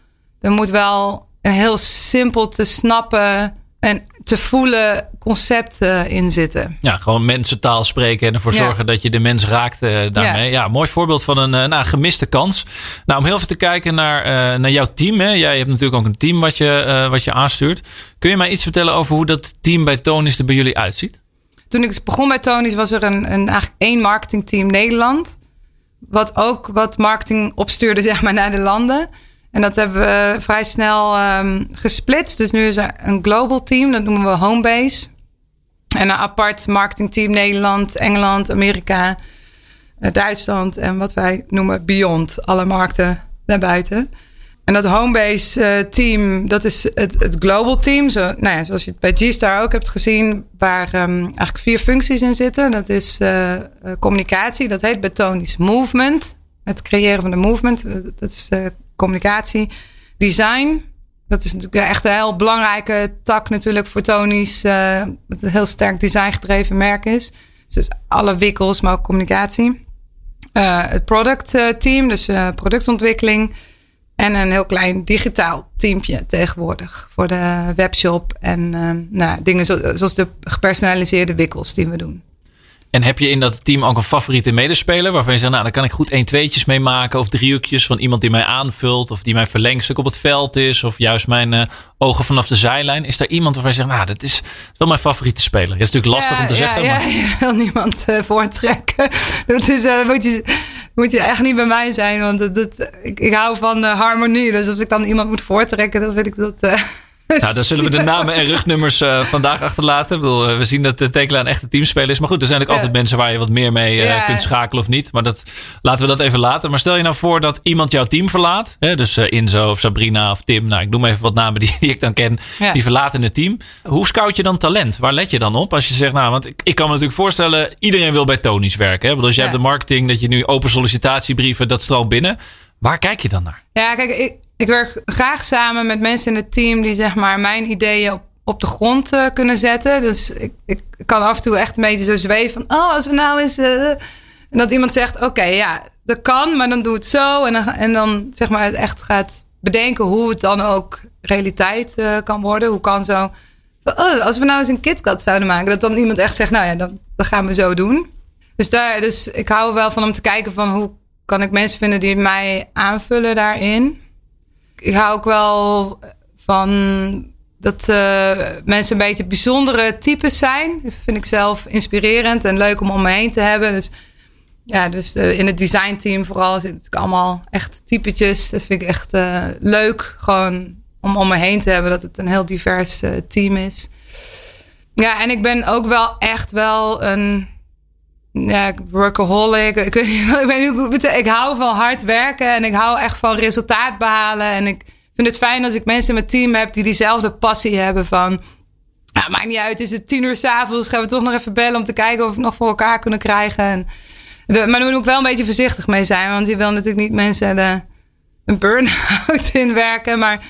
Er moet wel heel simpel te snappen en te voelen concept uh, in zitten. Ja, gewoon mensentaal spreken en ervoor ja. zorgen dat je de mens raakt uh, daarmee. Ja. ja, mooi voorbeeld van een uh, nou, gemiste kans. Nou, om heel even te kijken naar, naar jouw team. Hè. Jij hebt natuurlijk ook een team wat je, wat je aanstuurt. Kun je mij iets vertellen over hoe dat team bij Tonis er bij jullie uitziet? Toen ik begon bij Tonis was er een, een, eigenlijk één marketingteam Nederland. Wat ook wat marketing opstuurde zeg maar, naar de landen. En dat hebben we vrij snel um, gesplitst. Dus nu is er een global team, dat noemen we Homebase. En een apart marketingteam Nederland, Engeland, Amerika, Duitsland en wat wij noemen Beyond. Alle markten daarbuiten. En dat homebase uh, team, dat is het, het global team. Zo, nou ja, zoals je het bij G-Star ook hebt gezien, waar um, eigenlijk vier functies in zitten. Dat is uh, communicatie, dat heet Tony's movement. Het creëren van de movement, dat is communicatie. Design, dat is natuurlijk echt een heel belangrijke tak natuurlijk voor Tony's. Uh, het een heel sterk designgedreven merk is. Dus alle wikkels, maar ook communicatie. Uh, het product uh, team, dus productontwikkeling. En een heel klein digitaal teampje tegenwoordig. Voor de webshop en nou, dingen zoals de gepersonaliseerde wikkels die we doen. En heb je in dat team ook een favoriete medespeler waarvan je zegt, nou, daar kan ik goed 1 tweetjes mee maken of driehoekjes van iemand die mij aanvult of die mijn verlengstuk op het veld is of juist mijn uh, ogen vanaf de zijlijn. Is er iemand waarvan je zegt, nou, dat is wel mijn favoriete speler? Het is natuurlijk lastig om te zeggen. Ja, maar... wil niemand uh, voortrekken. Dat is, uh, moet, je, moet je echt niet bij mij zijn, want dat, dat ik, ik, hou van harmonie. Dus als ik dan iemand moet voortrekken, dan vind ik dat nou, dan zullen we de namen en rugnummers uh, vandaag achterlaten. Ik bedoel, uh, we zien dat de Tekela een echte teamspeler is. Maar goed, er zijn ook altijd mensen waar je wat meer mee uh, kunt schakelen of niet. Maar dat, laten we dat even laten. Maar stel je nou voor dat iemand jouw team verlaat. Hè, dus Inzo of Sabrina of Tim. Nou, ik noem even wat namen die, die ik dan ken. Die verlaten het team. Hoe scout je dan talent? Waar let je dan op? Als je zegt, nou, want ik, ik kan me natuurlijk voorstellen. Iedereen wil bij Tony's werken. Hè? Bedoel, als jij hebt de marketing, dat je nu open sollicitatiebrieven, dat stroomt binnen. Waar kijk je dan naar? Ja, kijk, ik, ik werk graag samen met mensen in het team die zeg maar mijn ideeën op, de grond uh, kunnen zetten. Dus ik, ik kan af en toe echt een beetje zo zweven van, oh, als we nou eens. Uh, en dat iemand zegt, oké, ja, dat kan, maar dan doe het zo. En dan, en dan zeg maar het echt gaat bedenken hoe het dan ook realiteit uh, kan worden. Hoe kan zo. Oh, als we nou eens een KitKat zouden maken, dat dan iemand echt zegt, nou ja, dan, dan gaan we zo doen. Dus, daar, dus ik hou wel van om te kijken van hoe kan ik mensen vinden die mij aanvullen daarin hou ook wel van dat uh, mensen een beetje bijzondere types zijn. Dat vind ik zelf inspirerend en leuk om om me heen te hebben. Dus ja, dus uh, in het designteam vooral zit ik allemaal echt typetjes. Dat vind ik echt uh, leuk. Gewoon om om me heen te hebben dat het een heel divers team is. Ja, en ik ben ook wel echt wel een ja, workaholic. Ik, weet, weet, ik, ik hou van hard werken en ik hou echt van resultaat behalen. En ik vind het fijn als ik mensen in mijn team heb die diezelfde passie hebben van... Nou, maakt niet uit, is het tien uur s'avonds, gaan we toch nog even bellen om te kijken of we het nog voor elkaar kunnen krijgen. En maar daar moet ik wel een beetje voorzichtig mee zijn, want je wil natuurlijk niet mensen de, een burn-out inwerken. Maar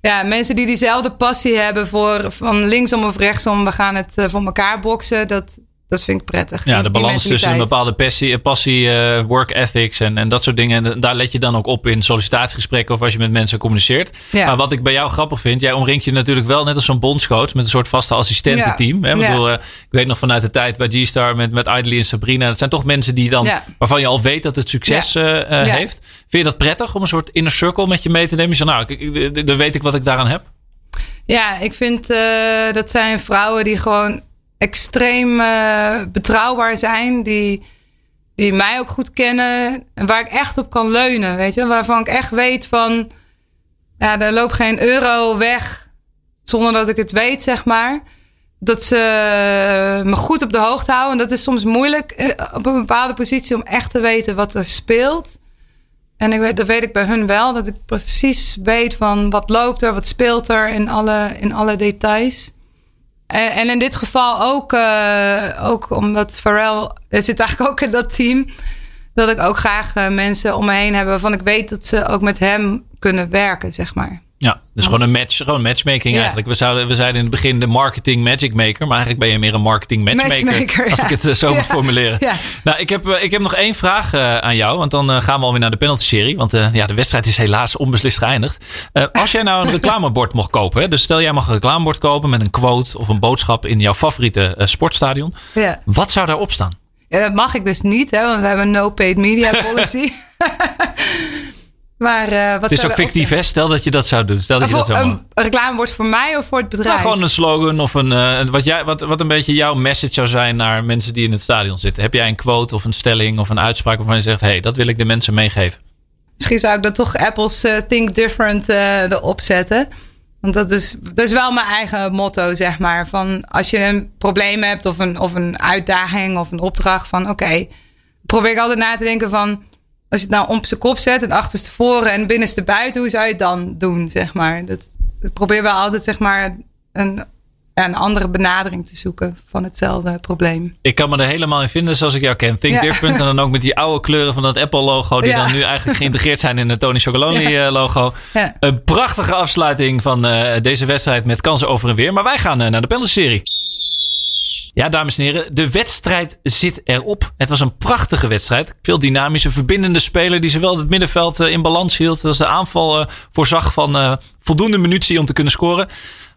ja, mensen die diezelfde passie hebben voor van linksom of rechtsom, we gaan het uh, voor elkaar boksen. Dat, dat vind ik prettig. Ja, de balans tussen een bepaalde passie, passie uh, work ethics en, en dat soort dingen. En daar let je dan ook op in sollicitatiegesprekken of als je met mensen communiceert. Ja. Maar wat ik bij jou grappig vind, jij omringt je natuurlijk wel net als zo'n bondscoach met een soort vaste assistententeam. Ja. Hè? Ja. Bedoel, uh, ik weet nog vanuit de tijd bij G-Star met, met Idly en Sabrina. Dat zijn toch mensen die dan, waarvan je al weet dat het succes uh, heeft. Vind je dat prettig om een soort inner circle met je mee te nemen? Je zegt, nou, ik, ik, dan weet ik wat ik daaraan heb. Ja, ik vind dat zijn vrouwen die gewoon extreem uh, betrouwbaar zijn. Die, die mij ook goed kennen. En waar ik echt op kan leunen. Weet je? Waarvan ik echt weet van. Ja, er loopt geen euro weg. Zonder dat ik het weet, zeg maar. Dat ze me goed op de hoogte houden. En dat is soms moeilijk eh, op een bepaalde positie om echt te weten wat er speelt. En ik weet, dat weet ik bij hun wel. Dat ik precies weet van wat loopt er, wat speelt er in alle, in alle details. En, en in dit geval ook, uh, ook omdat Pharrell zit eigenlijk ook in dat team. Dat ik ook graag uh, mensen om me heen heb waarvan ik weet dat ze ook met hem kunnen werken, zeg maar. Ja, dus gewoon een match, gewoon matchmaking eigenlijk. We, zouden, we zeiden in het begin de marketing magic maker, maar eigenlijk ben je meer een marketing matchmaker. matchmaker als ik het eh, zo moet formuleren. Nou, ik heb, ik heb nog één vraag uh, aan jou, want dan uh, gaan we alweer naar de penalty serie. Want ja, de wedstrijd is helaas onbeslist geëindigd. als jij nou een reclamebord mocht kopen, hè, dus stel jij mag een reclamebord kopen met een quote of een boodschap in jouw favoriete sportstadion. Ja. Wat zou daarop staan? Ja, dat mag ik dus niet, hè, want we hebben een no paid media policy. Maar, uh, wat het is ook fictief, hè? Stel dat je dat zou doen. Stel dat je dat zou een reclame wordt voor mij of voor het bedrijf? gewoon een slogan of een, uh, wat, jij, wat, wat een beetje jouw message zou zijn naar mensen die in het stadion zitten. Heb jij een quote of een stelling of een uitspraak waarvan je zegt: hé, hey, dat wil ik de mensen meegeven? Misschien zou ik dat toch Apple's uh, Think Different erop zetten. Want dat is, dat is wel mijn eigen motto, zeg maar. Van als je een probleem hebt of een, of een uitdaging of een opdracht van oké, okay, probeer ik altijd na te denken van als je het nou op zijn kop zet en achterstevoren en binnenste buiten, hoe zou je het dan doen, zeg maar? Dat, dat proberen we altijd, zeg maar, een, een andere benadering te zoeken van hetzelfde probleem. Ik kan me er helemaal in vinden zoals ik jou ken. Think Ja. different. En dan ook met die oude kleuren van dat Apple-logo. Die Ja. dan nu eigenlijk geïntegreerd zijn in het Tony Chocolonely-logo. Ja. Een prachtige afsluiting van eh, deze wedstrijd met kansen over en weer. Maar wij gaan eh, naar de penalty-serie. Ja, dames en heren, de wedstrijd zit erop. Het was een prachtige wedstrijd. Veel dynamische, verbindende speler die zowel het middenveld eh, in balans hield als de aanval eh, voorzag van eh, voldoende munitie om te kunnen scoren.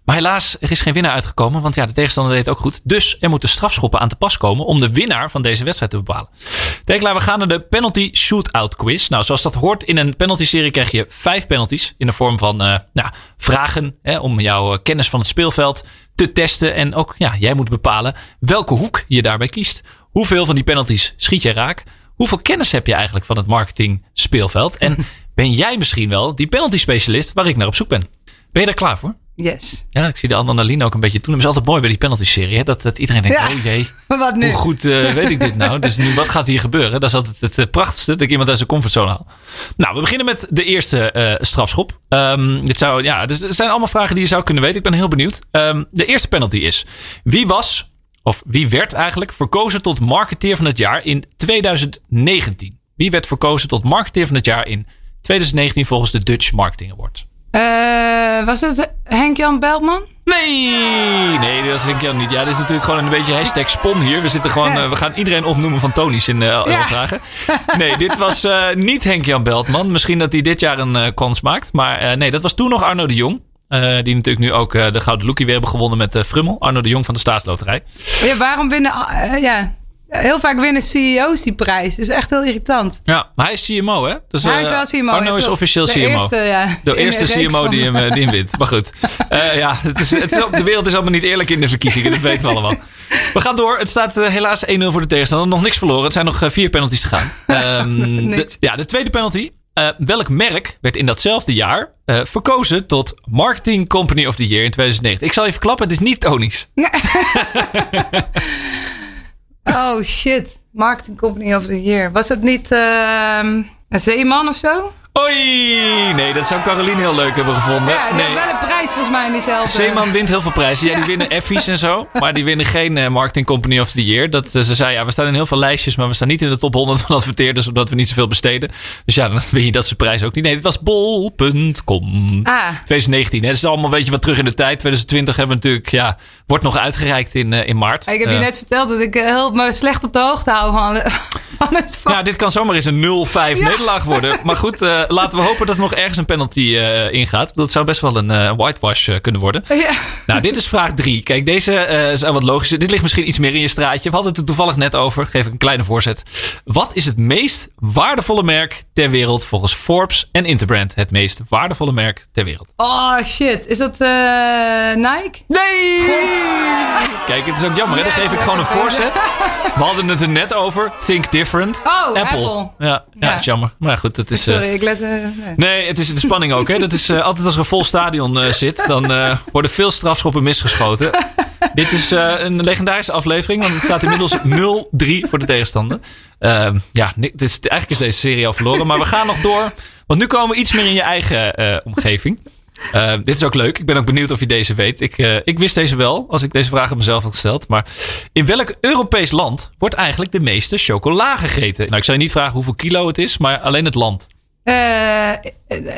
Maar helaas, er is geen winnaar uitgekomen, want ja, de tegenstander deed het ook goed. Dus er moeten strafschoppen aan te pas komen om de winnaar van deze wedstrijd te bepalen. Tekelaar, we gaan naar de penalty shootout quiz. Nou, zoals dat hoort in een penalty serie krijg je vijf penalties in de vorm van nou, vragen hè, om jouw kennis van het speelveld te testen. En ook, ja, jij moet bepalen welke hoek je daarbij kiest. Hoeveel van die penalties schiet je raak? Hoeveel kennis heb je eigenlijk van het marketing speelveld? En ben jij misschien wel die penalty specialist waar ik naar op zoek ben? Ben je daar klaar voor? Yes. Ja, ik zie de adrenaline ook een beetje toen. Het is altijd mooi bij die penalty-serie. Hè? Dat, dat iedereen denkt, Ja. oh jee, Maar wat nu? hoe goed eh, weet ik dit nou? Dus nu, wat gaat hier gebeuren? Dat is altijd het prachtigste, dat ik iemand uit zijn comfortzone haal. Nou, we beginnen met de eerste eh, strafschop. Ehm, dit zou, ja, dus er zijn allemaal vragen die je zou kunnen weten. Ik ben heel benieuwd. Ehm, de eerste penalty is, wie was, of wie werd eigenlijk verkozen tot marketeer van het jaar in 2019? Wie werd verkozen tot marketeer van het jaar in 2019 volgens de Dutch Marketing Awards? Eh, was het Henk-Jan Beltman? Nee, nee, dat is ik wel niet. Ja, dit is natuurlijk gewoon een beetje hashtag spon hier. We, zitten gewoon, eh, we gaan iedereen opnoemen van Tony's in Ja. vragen. Nee, dit was niet Henk-Jan Beltman. Misschien dat hij dit jaar een kans maakt. Maar nee, dat was toen nog Arno de Jong. Die natuurlijk nu ook de Gouden Lookie weer hebben gewonnen met eh, Frummel. Arno de Jong van de Staatsloterij. Ja, waarom winnen... ja, heel vaak winnen CEO's die prijs. Dat is echt heel irritant. Ja, maar hij is CMO, hè? Dus, Hij eh, is wel CMO. Arno is officieel de CMO. Eerste, ja, De eerste CMO van- die hem, eh, die hem wint. Maar goed. Eh, ja, het is, het is, de wereld is allemaal niet eerlijk in de verkiezingen. Dat weten we allemaal. We gaan door. Het staat eh, helaas 1-0 voor de tegenstander. Nog niks verloren. Het zijn nog eh, vier penalties te gaan. Ehm, de, ja, de tweede penalty. Eh, welk merk werd in datzelfde jaar eh, verkozen tot Marketing Company of the Year in 2009? Ik zal je verklappen, het is niet Tony's. Oh shit. Marketing Company of the Year. Was het niet ehm, een zeeman of zo? Oei! Nee, dat zou Caroline heel leuk hebben gevonden. Ja, die nee. heeft wel een prijs volgens mij in diezelfde. Zeeman wint heel veel prijzen. Ja, die winnen Effies en zo. Maar die winnen geen eh, Marketing Company of the Year. Dat, eh, ze zei, ja, we staan in heel veel lijstjes, maar we staan niet in de top 100 van adverteerders, omdat we niet zoveel besteden. Dus ja, dan win je dat soort prijs ook niet. Nee, dit was bol.com. Ah, 2019, hè. Dat is allemaal een beetje wat terug in de tijd. 2020 hebben we natuurlijk, ja, wordt nog uitgereikt in, eh, in maart. ik heb je net verteld dat ik heel me slecht op de hoogte hou van, van het van. Ja, dit kan zomaar eens een 0-5 nederlaag worden. Maar goed, eh, laten we hopen dat er nog ergens een penalty eh, ingaat. Dat zou best wel een eh, whitewash kunnen worden. Ja. Nou, dit is vraag drie. Kijk, deze is wat logischer. Dit ligt misschien iets meer in je straatje. We hadden het er toevallig net over. Geef ik een kleine voorzet. Wat is het meest waardevolle merk ter wereld volgens Forbes en Interbrand? Het meest waardevolle merk ter wereld. Oh shit, is dat Nike? Nee! Kijk, het is ook jammer. Hè? Dan geef ik gewoon een voorzet. We hadden het er net over. Think different. Oh, Apple. Ja, ja, Ja. is jammer. Maar goed, het is... Sorry, ik eh, nee. Het is de spanning ook. Hè? Dat is eh, altijd als er een vol stadion eh, zit, dan worden veel strafschoppen misgeschoten. Dit is een legendarische aflevering, want het staat inmiddels 0-3 voor de tegenstander. Ehm, ja, dit is, eigenlijk is deze serie al verloren, maar we gaan nog door. Want nu komen we iets meer in je eigen omgeving. Eh, dit is ook leuk. Ik ben ook benieuwd of je deze weet. Ik, ik wist deze wel, als ik deze vraag aan mezelf had gesteld. Maar in welk Europees land wordt eigenlijk de meeste chocola gegeten? Nou, ik zou je niet vragen hoeveel kilo het is, maar alleen het land. Eh, eh,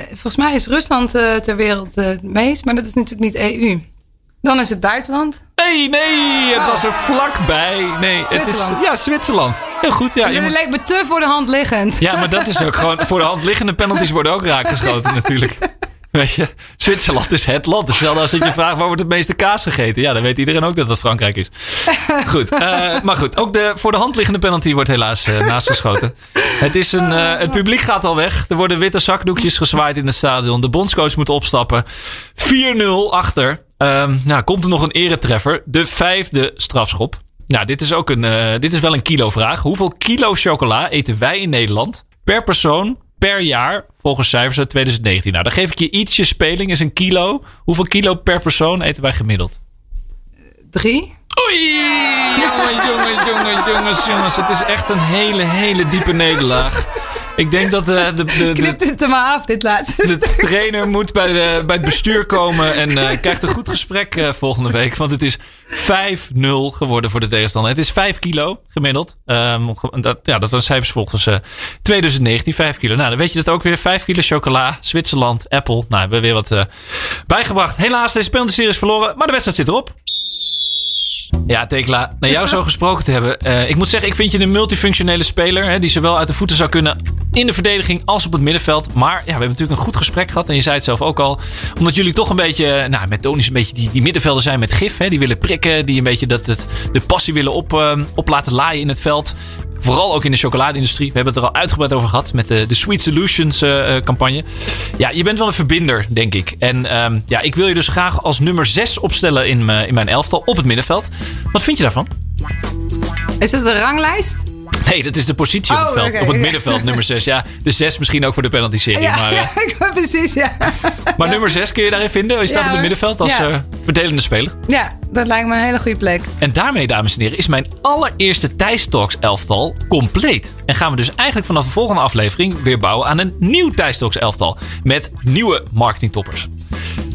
volgens mij is Rusland eh, ter wereld het meest, maar dat is natuurlijk niet EU. Dan is het Duitsland. Nee, nee, het was er vlakbij. Nee, het is ja, Zwitserland. Heel goed, ja. Dus het lijkt me te voor de hand liggend. ja, maar dat is ook gewoon voor de hand liggende penalties worden ook raakgeschoten natuurlijk. Weet je, Zwitserland is het land. Hetzelfde als dat je vraagt waar wordt het meeste kaas gegeten. Ja, dan weet iedereen ook dat dat Frankrijk is. Goed, eh, maar goed. Ook de voor de hand liggende penalty wordt helaas eh, naastgeschoten. Het, is een, eh, het publiek gaat al weg. Er worden witte zakdoekjes gezwaaid in het stadion. De bondscoach moet opstappen. 4-0 achter. Ehm, nou, komt er nog een eretreffer. De vijfde strafschop. Nou, dit is ook een, dit is wel een kilovraag. Hoeveel kilo chocola eten wij in Nederland per persoon per jaar volgens cijfers uit 2019? Nou, dan geef ik je ietsje speling. Is een kilo. Hoeveel kilo per persoon eten wij gemiddeld? Drie? Oei! Jongen, jongen, jongen, jongens, jongens. Het is echt een hele, hele diepe nederlaag. Ik denk dat de, de, de, Knipt het er maar af, dit laatste. de trainer moet bij, de, bij het bestuur komen en eh, krijgt een goed gesprek eh, volgende week. Want het is 5-0 geworden voor de tegenstander. Het is 5 kilo gemiddeld. Ehm, dat, ja, dat waren cijfers volgens eh 2019, 5 kilo. Nou, dan weet je dat ook weer. 5 kilo chocola, Zwitserland, Apple. Nou, we hebben weer wat eh, bijgebracht. Helaas, deze penalty is verloren, maar de wedstrijd zit erop. Ja, Tekla, naar jou zo gesproken te hebben. Eh, ik moet zeggen, ik vind je een multifunctionele speler. Hè, die zowel uit de voeten zou kunnen in de verdediging als op het middenveld. Maar ja, we hebben natuurlijk een goed gesprek gehad. En je zei het zelf ook al. Omdat jullie toch een beetje, nou, met Tonis een beetje die, die middenvelden zijn met gif. Hè, die willen prikken. Die een beetje dat, het, de passie willen op, eh, op laten laaien in het veld. Vooral ook in de chocoladeindustrie. We hebben het er al uitgebreid over gehad met de, de Sweet Solutions eh, eh, campagne. Ja, je bent wel een verbinder, denk ik. En ehm, ja, ik wil je dus graag als nummer 6 opstellen in, in mijn elftal op het middenveld. Wat vind je daarvan? Is het een ranglijst? Nee, dat is de positie op het Oh, veld. oké, op het middenveld, nummer 6. Ja, de 6 misschien ook voor de penalty serie. Ja, maar, eh, ja, ik weet precies, ja. maar nummer 6 kun je daarin vinden. Je staat op het middenveld als eh, verdelende speler. Ja, dat lijkt me een hele goede plek. En daarmee, dames en heren, is mijn allereerste Thijs Talks elftal compleet. En gaan we dus eigenlijk vanaf de volgende aflevering weer bouwen aan een nieuw Thijs Talks elftal. Met nieuwe marketingtoppers.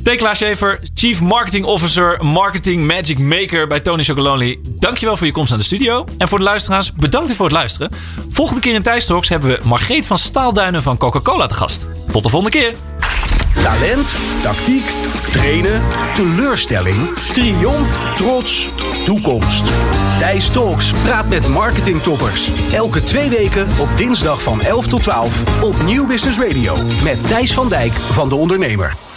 Tekla Schaefer, Chief Marketing Officer, Marketing Magic Maker bij Tony Chocolonely. Dankjewel voor je komst aan de studio. En voor de luisteraars, bedankt voor het luisteren. Volgende keer in Thijs Talks hebben we Margreet van Staalduinen van Coca-Cola te gast. Tot de volgende keer. Talent, tactiek, trainen, teleurstelling, triomf, trots, toekomst. Thijs Talks praat met marketingtoppers. Elke twee weken op dinsdag van 11 tot 12 op Nieuw Business Radio. Met Thijs van Dijk van De Ondernemer.